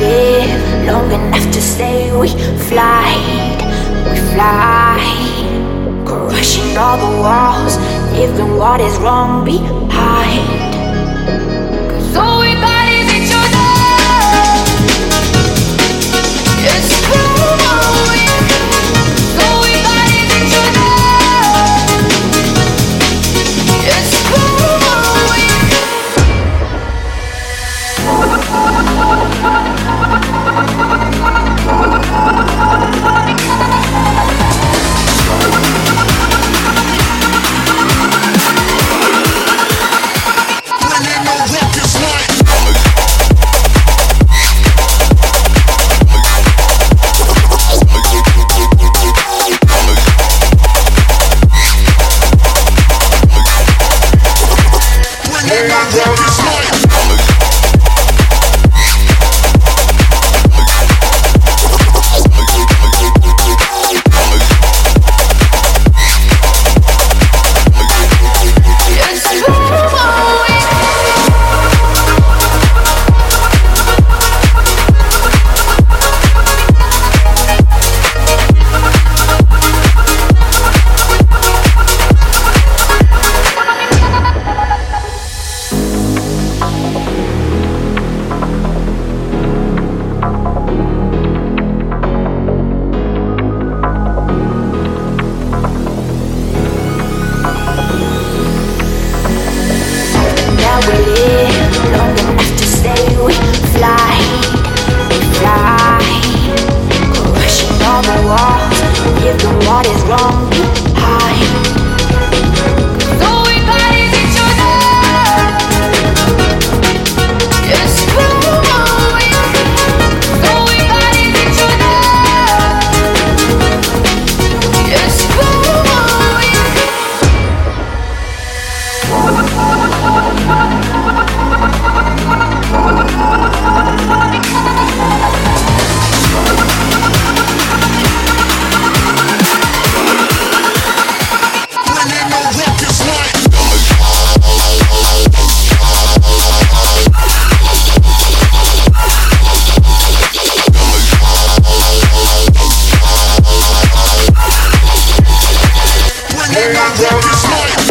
live long enough to say we fly, we fly, crushing all the walls, leaving what is wrong behind. It's like